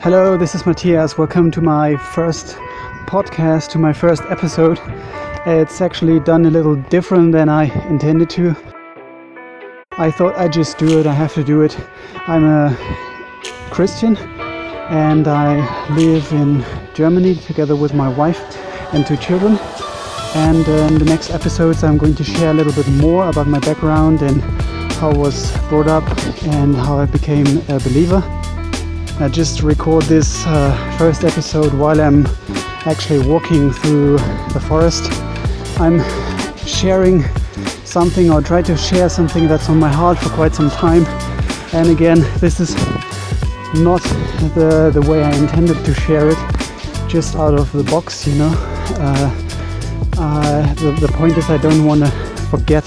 Hello, this is Matthias. Welcome to my first podcast, to my first episode. It's actually done a little different than I intended to. I thought I'd just do it, I have to do it. I'm a Christian and I live in Germany together with my wife and two children. And uh, in the next episodes, I'm going to share a little bit more about my background and how I was brought up and how I became a believer. I just record this uh, first episode while I'm actually walking through the forest. I'm sharing something or try to share something that's on my heart for quite some time. And again, this is not the, the way I intended to share it, just out of the box, you know. Uh, uh, the, the point is, I don't want to forget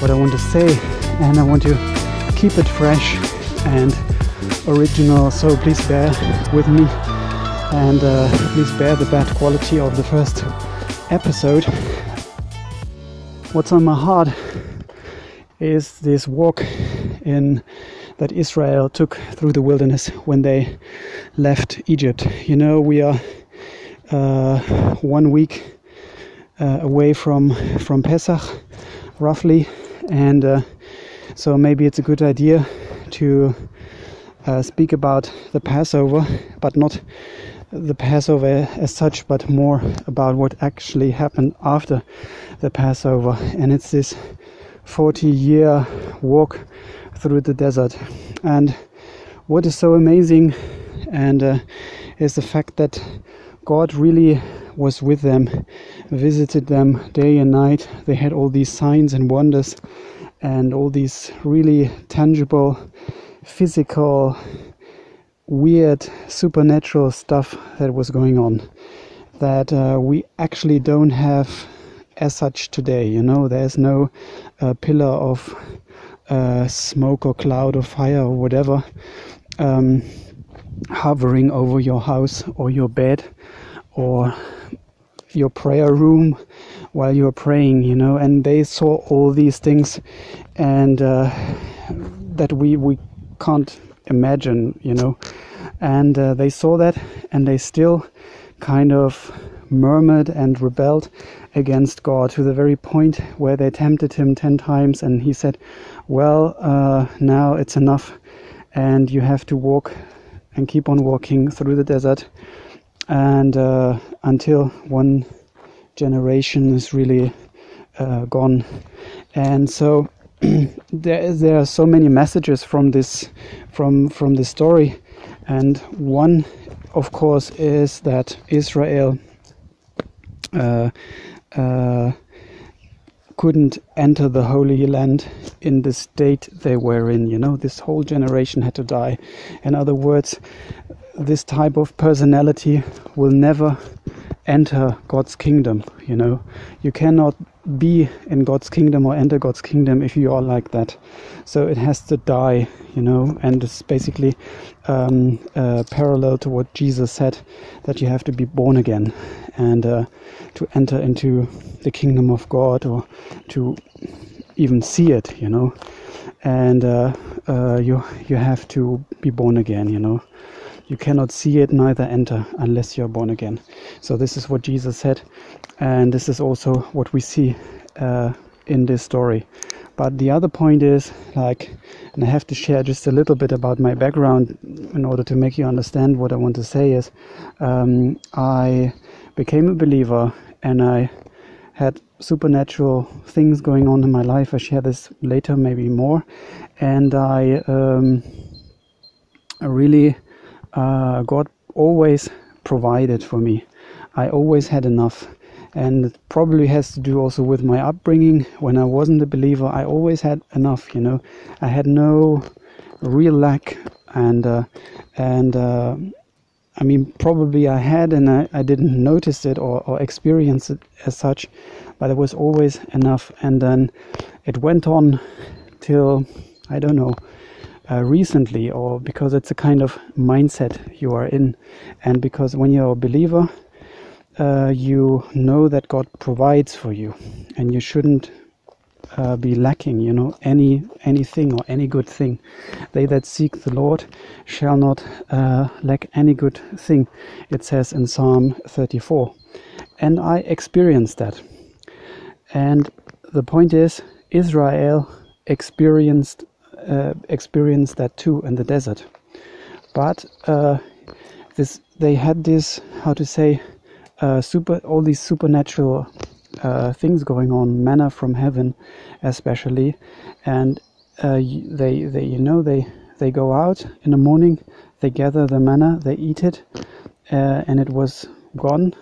what I want to say, and I want to keep it fresh and original. So please bear with me and uh, please bear the bad quality of the first episode. What's on my heart is this walk in that Israel took through the wilderness when they left Egypt. You know, we are uh, one week uh, away from from Pesach, roughly, and uh, so maybe it's a good idea to uh, speak about the Passover, but not the Passover as such, but more about what actually happened after the Passover. And it's this 40 year walk through the desert. And what is so amazing and uh, is the fact that God really was with them, visited them day and night. They had all these signs and wonders and all these really tangible, physical weird supernatural stuff that was going on that uh, we actually don't have as such today. You know, there's no uh, pillar of uh, smoke or cloud or fire or whatever um, hovering over your house or your bed or your prayer room while you're praying, you know, and they saw all these things and uh, that we, we can't imagine, you know. And uh, they saw that and they still kind of murmured and rebelled against God to the very point where they tempted him 10 times and he said, Well, uh, now it's enough and you have to walk and keep on walking through the desert and uh, until one generation is really uh, gone. And so there, there are so many messages from this from from the story and one of course is that Israel uh, uh, couldn't enter the Holy Land in the state they were in. You know, this whole generation had to die. In other words, this type of personality will never enter God's kingdom. You know, you cannot be in God's kingdom or enter God's kingdom if you are like that. So it has to die, you know, and it's basically um, uh, parallel to what Jesus said that you have to be born again and uh, to enter into the kingdom of God or to even see it, you know. And uh, uh you you have to be born again, you know. You cannot see it, neither enter, unless you are born again. So, this is what Jesus said, and this is also what we see uh, in this story. But the other point is, like, and I have to share just a little bit about my background in order to make you understand what I want to say is um, I became a believer and I had supernatural things going on in my life. I share this later, maybe more. And I um, really uh, God always provided for me. I always had enough. And it probably has to do also with my upbringing. When I wasn't a believer, I always had enough, you know. I had no real lack. And, uh, and, uh, I mean, probably I had and I, I didn't notice it or, or experience it as such, but there was always enough. And then it went on till, I don't know, uh, recently or because it's a kind of mindset you are in and because when you're a believer uh, you know that God provides for you and you shouldn't uh, be lacking, you know, any anything or any good thing. They that seek the Lord shall not uh, lack any good thing. It says in Psalm 34, and I experienced that. And the point is, Israel experienced uh, experienced that too in the desert, but uh, this they had this how to say uh, super all these supernatural uh, things going on, manna from heaven, especially, and uh, they they you know they they go out in the morning, they gather the manna, they eat it, and it was gone,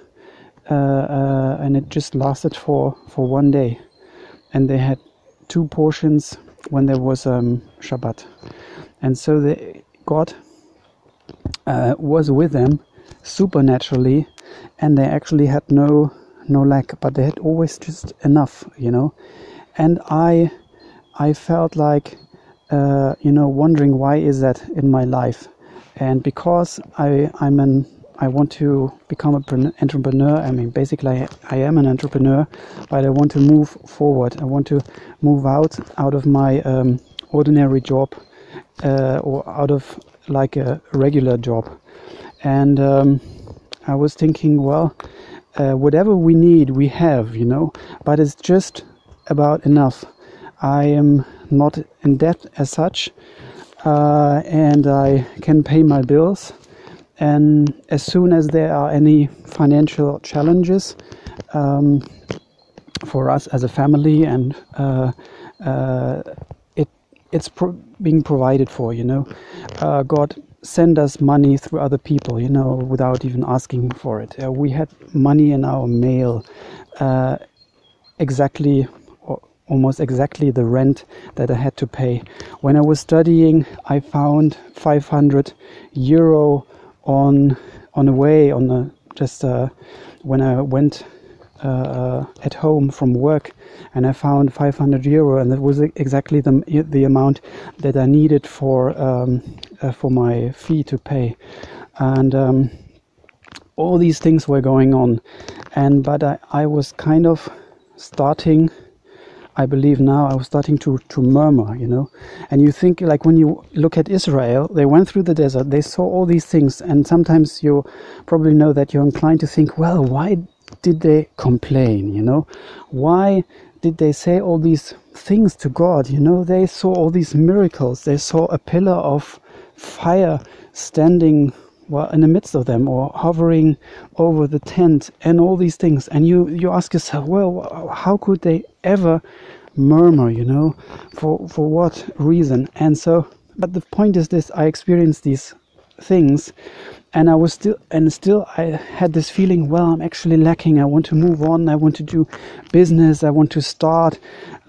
and it just lasted for for one day, and they had two portions when there was um, Shabbat, and so the God was with them supernaturally, and they actually had no no lack, but they had always just enough, you know. And I, I felt like, uh, you know, wondering why is that in my life, and because I, I'm an, I want to become an entrepreneur. I mean, basically, I, am an entrepreneur, but I want to move forward. I want to move out out of my um, ordinary job, uh, or out of like a regular job, and um, I was thinking, well uh, whatever we need, we have, you know, but it's just about enough. I am not in debt as such, uh, and I can pay my bills. And as soon as there are any financial challenges um, for us as a family, and uh, uh it it's pro being provided for, you know, uh, God send us money through other people, you know, without even asking for it. Uh, we had money in our mail, uh, exactly, almost exactly the rent that I had to pay. When I was studying, I found 500 euro on on the way on the just uh, when I went uh, uh, at home from work and I found 500 euro and that was exactly the, the amount that I needed for um, uh, for my fee to pay. And um, all these things were going on. And but I, I was kind of starting I believe now I was starting to, to murmur, you know. And you think, like, when you look at Israel, they went through the desert, they saw all these things, and sometimes you probably know that you're inclined to think, well, why did they complain? You know, why did they say all these things to God? You know, they saw all these miracles. They saw a pillar of fire standing well in the midst of them or hovering over the tent and all these things. And you you ask yourself well how could they ever murmur you know for for what reason? And so but the point is this i experienced these things and I was still and still I had this feeling well I'm actually lacking. I want to move on. I want to do business. I want to start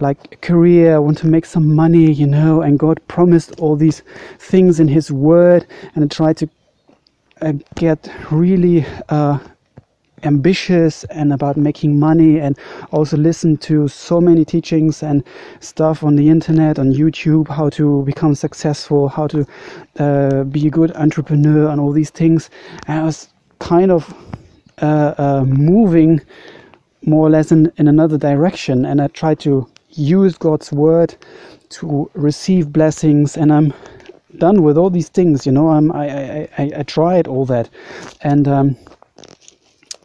like a career. I want to make some money you know and God promised all these things in his word and I tried to get really uh, ambitious and about making money and also listen to so many teachings and stuff on the internet on youtube how to become successful how to uh, be a good entrepreneur and all these things. And i was kind of uh, uh, moving more or less in, in another direction. And i tried to use god's word to receive blessings. And i'm done with all these things you know i'm i i, I, tried all that and um,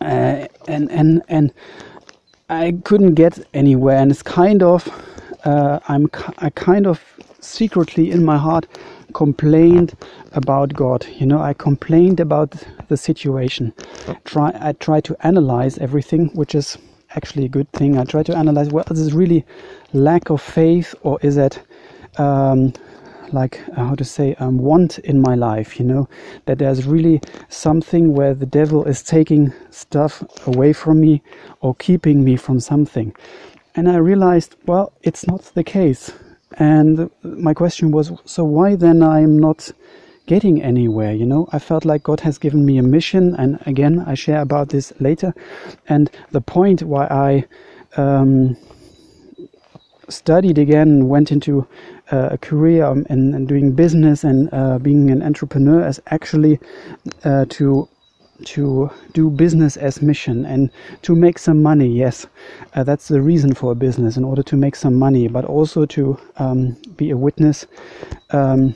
uh, and and and I couldn't get anywhere, and it's kind of uh, I'm I kind of secretly in my heart complained about God. You know, I complained about the situation. Try I try to analyze everything, which is actually a good thing. I try to analyze well, is this really lack of faith or is it um, like uh, how to say um, want in my life you know? That there's really something where the devil is taking stuff away from me or keeping me from something. And i realized well it's not the case. And my question was so why then i'm not getting anywhere you know? I felt like god has given me a mission and again i share about this later. And the point why i um, studied again went into uh, a career in, in, doing business and uh, being an entrepreneur is actually uh, to to do business as mission and to make some money. Yes, uh, that's the reason for a business in order to make some money, but also to um, be a witness um,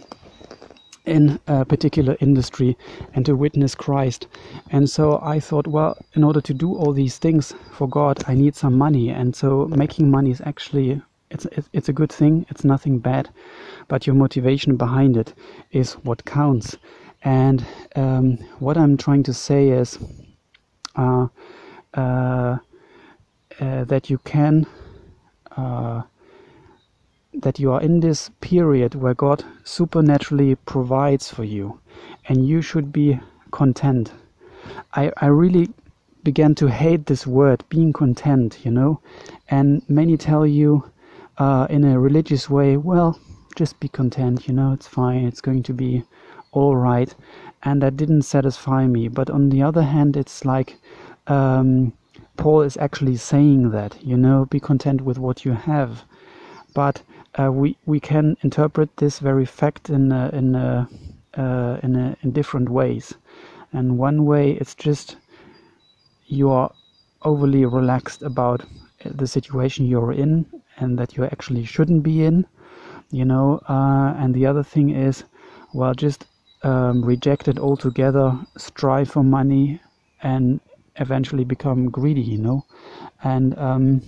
in a particular industry and to witness Christ. And so I thought, well, in order to do all these things for God, I need some money. And so making money is actually it's it's a good thing. It's nothing bad, but your motivation behind it is what counts. And um, what I'm trying to say is uh, uh, uh, that you can, uh, that you are in this period where God supernaturally provides for you, and you should be content. I, I really began to hate this word, being content, you know, and many tell you uh, in a religious way, well, just be content, you know, it's fine, it's going to be all right. And that didn't satisfy me. But on the other hand it's like um, paul is actually saying that you know be content with what you have. But uh, we we can interpret this very fact in a, in a, uh, in a, in different ways. And one way it's just you are overly relaxed about the situation you're in and that you actually shouldn't be in you know uh, and the other thing is well just um, reject it altogether, strive for money, and eventually become greedy, you know. And um,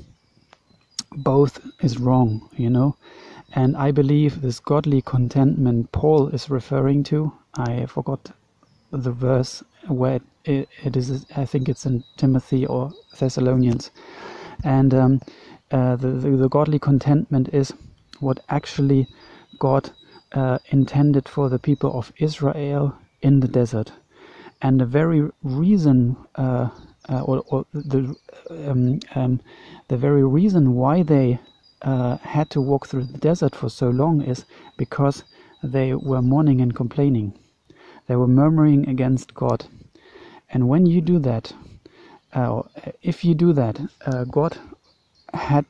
both is wrong, you know. And I believe this godly contentment Paul is referring to, I forgot the verse where it, it is, I think it's in Timothy or Thessalonians. And um, uh, the, the, the godly contentment is what actually God uh, intended for the people of Israel in the desert. And the very reason, uh, uh, or, or, the um, um, the very reason why they uh, had to walk through the desert for so long is because they were mourning and complaining. They were murmuring against God. And when you do that, if you do that, God had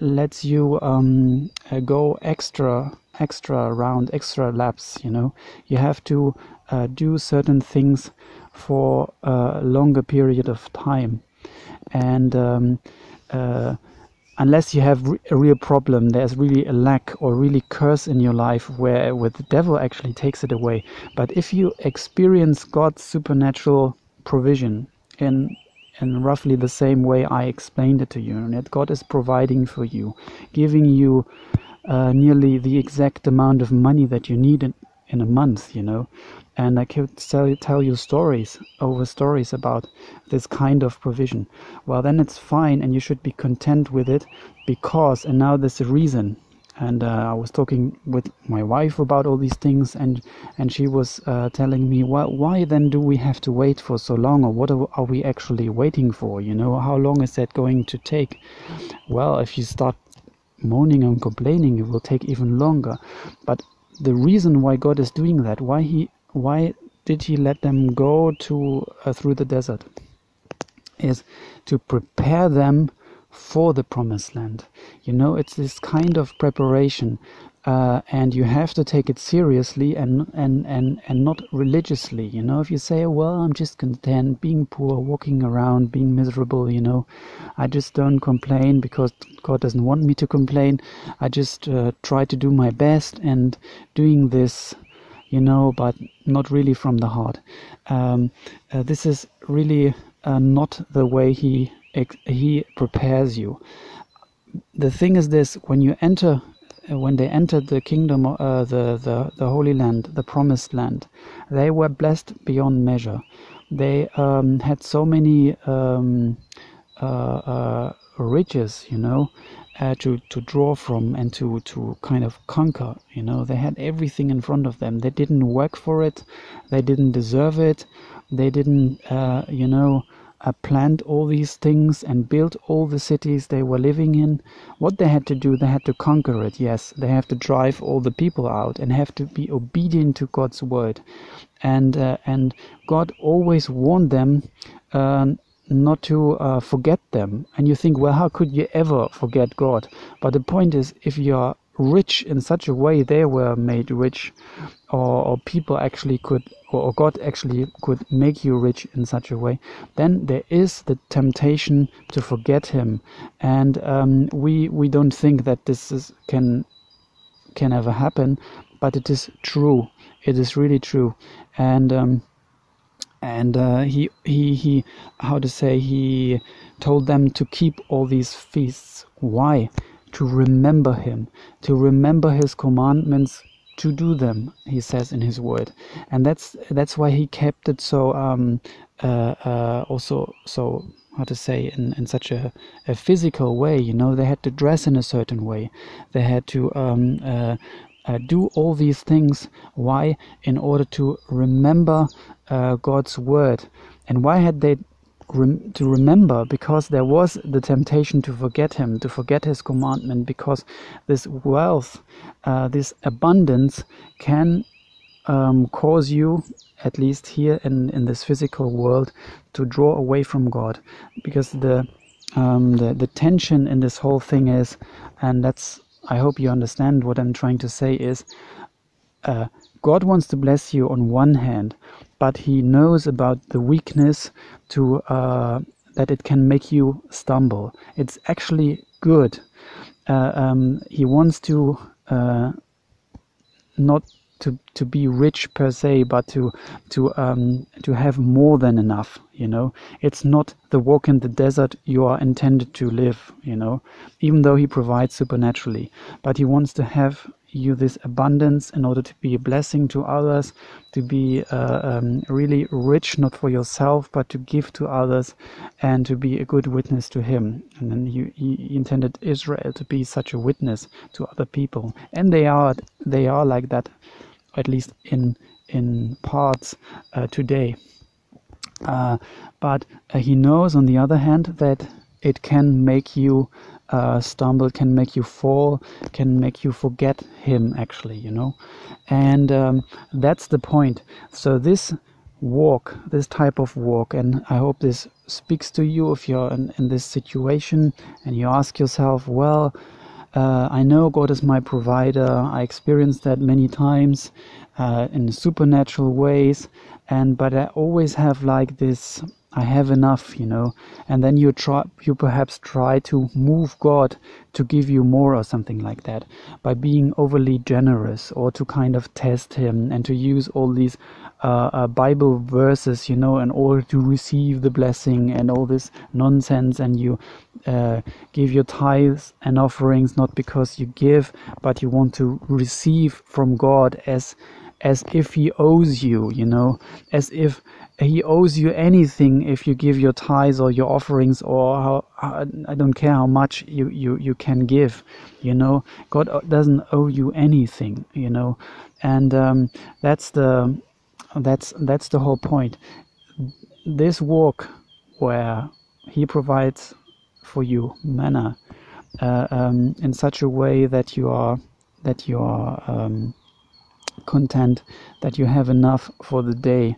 lets you um, go extra extra round, extra laps. You know, you have to uh, do certain things for a longer period of time, and um, uh, unless you have a real problem, there's really a lack or really curse in your life where where the devil actually takes it away. But if you experience God's supernatural provision in in roughly the same way I explained it to you, and that God is providing for you, giving you uh, nearly the exact amount of money that you need in, in a month, you know. And I could tell, tell you stories over stories about this kind of provision. Well, then it's fine, and you should be content with it because, and now there's a reason. And uh, I was talking with my wife about all these things, and and she was uh, telling me, well, why then do we have to wait for so long, or what are, we actually waiting for? You know, how long is that going to take? Well, if you start moaning and complaining it will take even longer but the reason why god is doing that why he why did he let them go to uh, through the desert is to prepare them for the promised land you know it's this kind of preparation uh, and you have to take it seriously and, and, and, and not religiously. You know, if you say, well, I'm just content being poor, walking around, being miserable, you know, I just don't complain because God doesn't want me to complain. I just uh, try to do my best and doing this, you know, but not really from the heart. Um, uh, this is really uh, not the way He He prepares you. The thing is this: when you enter when they entered the kingdom, uh, the, the, the Holy Land, the Promised Land, they were blessed beyond measure. They um, had so many um, uh, uh, riches, you know, uh, to, to draw from and to, to kind of conquer. You know, they had everything in front of them. They didn't work for it, they didn't deserve it, they didn't, uh, you know, uh, planned all these things and built all the cities they were living in. What they had to do, they had to conquer it, yes. They have to drive all the people out and have to be obedient to God's word. And, uh, and God always warned them uh, not to uh, forget them. And you think, well, how could you ever forget God? But the point is, if you are rich in such a way they were made rich or, or people actually could or God actually could make you rich in such a way, then there is the temptation to forget Him, and um, we we don't think that this is, can can ever happen, but it is true. It is really true, and um, and uh, he he he how to say he told them to keep all these feasts. Why? To remember Him, to remember His commandments to do them he says in his word. And that's that's why he kept it so um, uh, uh, also so how to say in, in such a, a physical way you know they had to dress in a certain way. They had to um, uh, uh do all these things. Why? In order to remember uh, God's word. And why had they rem to remember because there was the temptation to forget him, to forget his commandment, because this wealth, uh, this abundance can um, cause you, at least here in, in this physical world, to draw away from God. Because the, um, the, the tension in this whole thing is, and that's, I hope you understand what I'm trying to say, is uh, God wants to bless you on one hand, but He knows about the weakness to uh, that it can make you stumble. It's actually good. Uh, um, he wants to uh, not to to be rich per se, but to to um, to have more than enough. You know, it's not the walk in the desert you are intended to live. You know, even though He provides supernaturally, but He wants to have you this abundance in order to be a blessing to others, to be uh, um, really rich, not for yourself, but to give to others and to be a good witness to Him. And then he, he intended Israel to be such a witness to other people, and they are they are like that, at least in in parts uh, today. Uh, but uh, he knows, on the other hand, that it can make you uh, stumble, can make you fall, can make you forget Him, actually, you know. And um, that's the point. So, this walk, this type of walk, and I hope this speaks to you if you're in, in this situation and you ask yourself, well, uh, I know God is my provider. I experienced that many times uh, in supernatural ways, and but I always have like this I have enough, you know, and then you try, you perhaps try to move God to give you more or something like that. By being overly generous or to kind of test Him and to use all these uh, uh, Bible verses, you know, in order to receive the blessing and all this nonsense, and you uh, give your tithes and offerings not because you give, but you want to receive from God as as if He owes you, you know, as if he owes you anything if you give your tithes or your offerings or how, I don't care how much you, you, you can give you know? God doesn't owe you anything you know? And um, that's the that's that's the whole point. This walk where he provides for you manna uh, um, in such a way that you are that you are um, content that you have enough for the day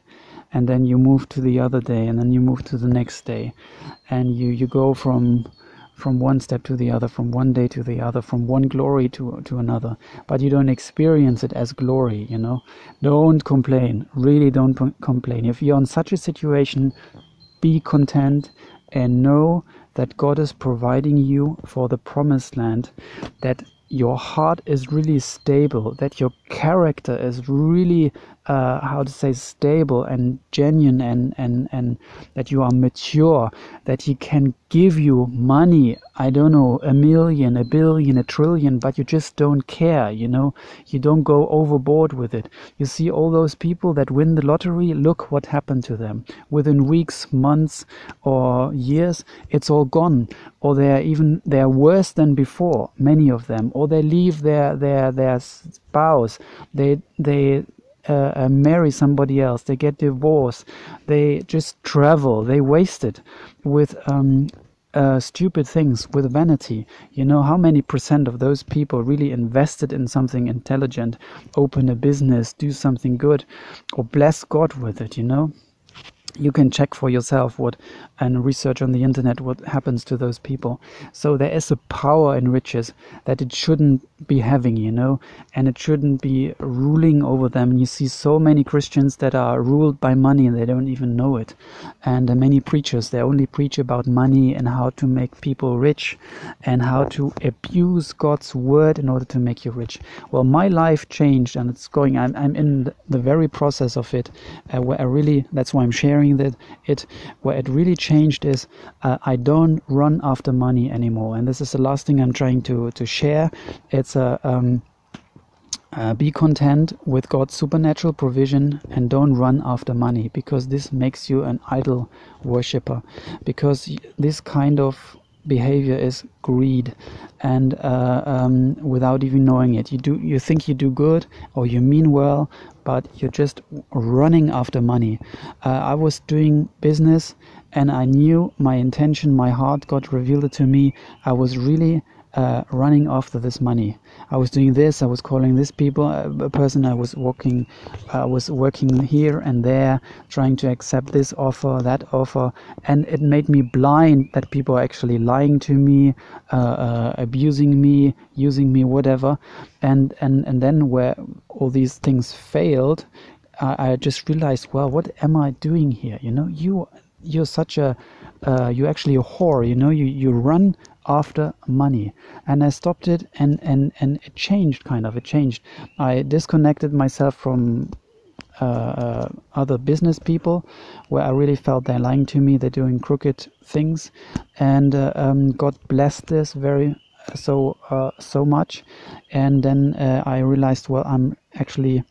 and then you move to the other day and then you move to the next day. And you you go from from one step to the other from one day to the other from one glory to to another. But you don't experience it as glory you know? Don't complain. Really don't complain. If you're in such a situation be content and know that God is providing you for the promised land that your heart is really stable that your character is really uh, how to say stable and genuine and, and, and that you are mature, that he can give you money, I don't know, a million, a billion, a trillion, but you just don't care, you know, you don't go overboard with it. You see all those people that win the lottery, look what happened to them. Within weeks, months, or years, it's all gone. Or they're even they're worse than before, many of them, or they leave their their their spouse. They they uh, uh, marry somebody else, they get divorced, they just travel, they waste it with um, uh, stupid things, with vanity. You know, how many percent of those people really invested in something intelligent, open a business, do something good, or bless God with it, you know? you can check for yourself what and research on the internet what happens to those people. So there is a power in riches that it shouldn't be having you know and it shouldn't be ruling over them. And you see so many christians that are ruled by money and they don't even know it. And many preachers they only preach about money and how to make people rich and how to abuse god's word in order to make you rich. Well my life changed and it's going i'm, I'm in the very process of it uh, where i really that's why i'm sharing that it where it really changed is uh, I don't run after money anymore, and this is the last thing I'm trying to to share. It's a um, uh, be content with God's supernatural provision and don't run after money because this makes you an idol worshiper. Because this kind of behavior is greed and uh, um, without even knowing it you do you think you do good or you mean well but you're just running after money uh, i was doing business and i knew my intention my heart god revealed it to me i was really uh, running after this money. I was doing this. I was calling this people uh, a person. I was walking, I uh, was working here and there, trying to accept this offer, that offer, and it made me blind that people are actually lying to me, uh, uh, abusing me, using me, whatever. And and and then where all these things failed, I just realized, well, what am I doing here? You know, you you're such a uh, you're actually a whore you know you you run after money. And i stopped it and and and it changed kind of it changed. I disconnected myself from uh, uh, other business people where i really felt they're lying to me they're doing crooked things. And uh, um, god blessed this very so uh, so much. And then uh, i realized well i'm actually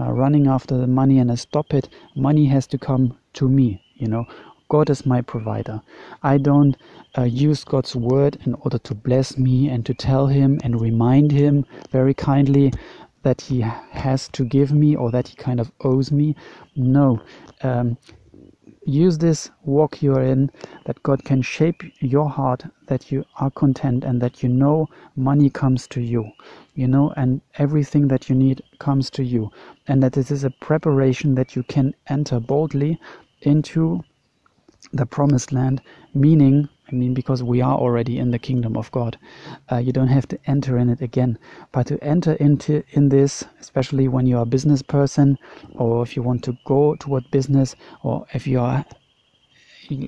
uh, running after the money and i stop it. Money has to come to me you know God is my provider. I don't uh, use God's word in order to bless me and to tell Him and remind Him very kindly that He has to give me or that He kind of owes me. No. Um, use this walk you are in that God can shape your heart, that you are content and that you know money comes to you, you know, and everything that you need comes to you, and that this is a preparation that you can enter boldly into the promised land, meaning, I mean, because we are already in the kingdom of God, uh, you don't have to enter in it again. But to enter into in this, especially when you are a business person, or if you want to go toward business, or if you are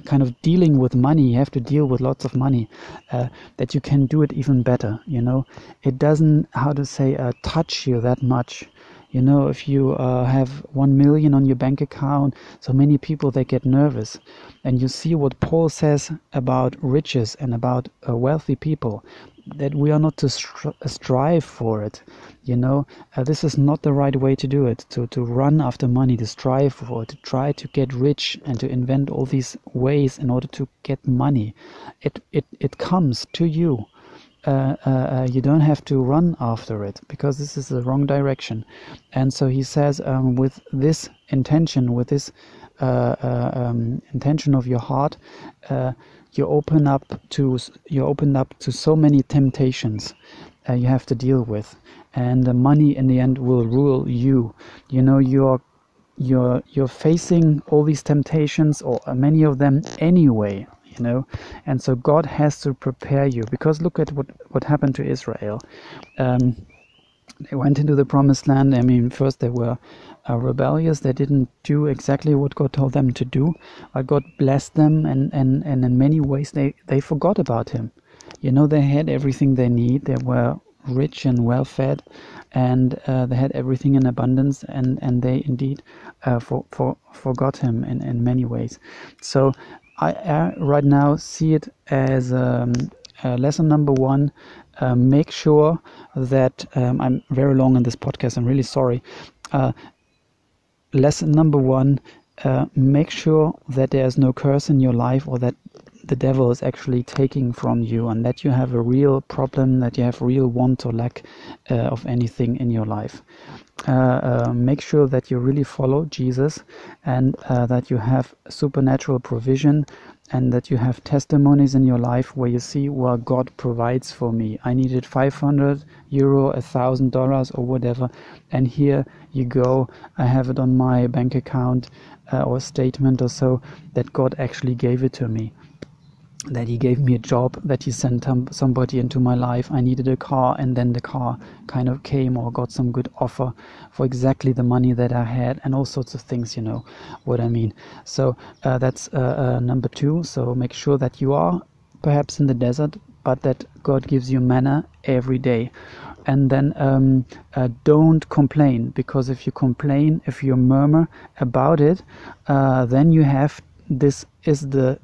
kind of dealing with money you have to deal with lots of money uh, that you can do it even better you know it doesn't how to say uh, touch you that much you know if you uh, have 1 million on your bank account so many people they get nervous. And you see what paul says about riches and about uh, wealthy people that we are not to stri- strive for it. You know uh, this is not the right way to do it to, to run after money to strive for it to try to get rich and to invent all these ways in order to get money. It it, it comes to you uh, uh, uh, you don't have to run after it because this is the wrong direction. And so he says, um, with this intention, with this uh, uh, um, intention of your heart, uh, you open up to you open up to so many temptations you have to deal with, and the money in the end will rule you. You know you're you're you're facing all these temptations or many of them anyway you know? And so god has to prepare you. Because look at what what happened to israel. Um, they went into the promised land. I mean first they were uh, rebellious. They didn't do exactly what god told them to do. But god blessed them and and and in many ways they they forgot about him. You know they had everything they need. They were rich and well fed and uh, they had everything in abundance and and they indeed uh, for, for forgot him in in many ways. So I right now see it as um, uh, lesson number one. Uh, make sure that um, I'm very long in this podcast. I'm really sorry. Uh, lesson number one: uh, make sure that there is no curse in your life, or that the devil is actually taking from you, and that you have a real problem, that you have real want or lack uh, of anything in your life. uh, uh, make sure that you really follow Jesus and uh, that you have supernatural provision and that you have testimonies in your life where you see what God provides for me. I needed 500 euro, a thousand dollars, or whatever, and here you go. I have it on my bank account uh, or statement or so that God actually gave it to me that he gave me a job, that he sent somebody into my life. I needed a car, and then the car kind of came or got some good offer for exactly the money that I had, and all sorts of things, you know what I mean. So uh, that's uh, uh, number two. So make sure that you are perhaps in the desert, but that God gives you manna every day. And then um, uh, don't complain, because if you complain, if you murmur about it, uh, then you have this is the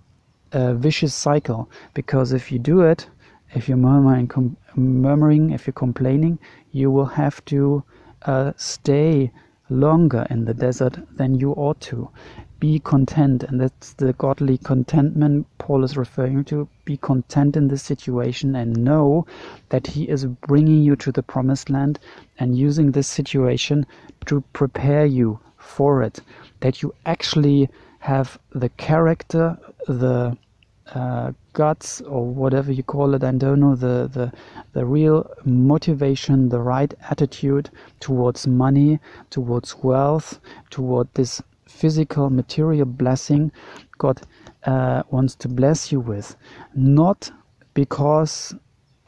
a vicious cycle because if you do it, if you're murmuring, murmuring, if you're complaining, you will have to uh, stay longer in the desert than you ought to. Be content, and that's the godly contentment Paul is referring to. Be content in this situation and know that He is bringing you to the promised land and using this situation to prepare you for it. That you actually have the character, the uh, guts or whatever you call it, I don't know the, the the real motivation, the right attitude towards money, towards wealth, toward this physical material blessing God uh, wants to bless you with, not because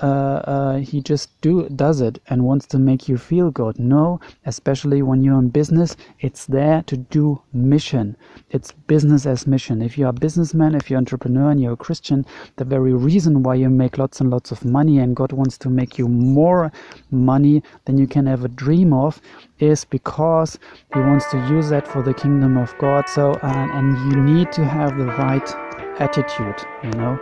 uh, uh, he just do does it and wants to make you feel good. No, especially when you're in business, it's there to do mission. It's business as mission. If you're a businessman, if you're an entrepreneur and you're a Christian, the very reason why you make lots and lots of money and God wants to make you more money than you can ever dream of is because He wants to use that for the kingdom of God. So, uh, and you need to have the right attitude, you know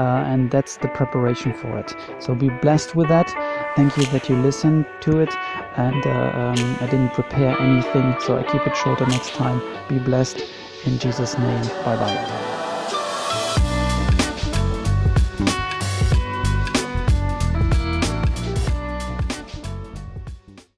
and that's the preparation for it. So be blessed with that. Thank you that you listened to it, and uh, um, I didn't prepare anything, so I keep it shorter next time. Be blessed in Jesus' name. Bye bye.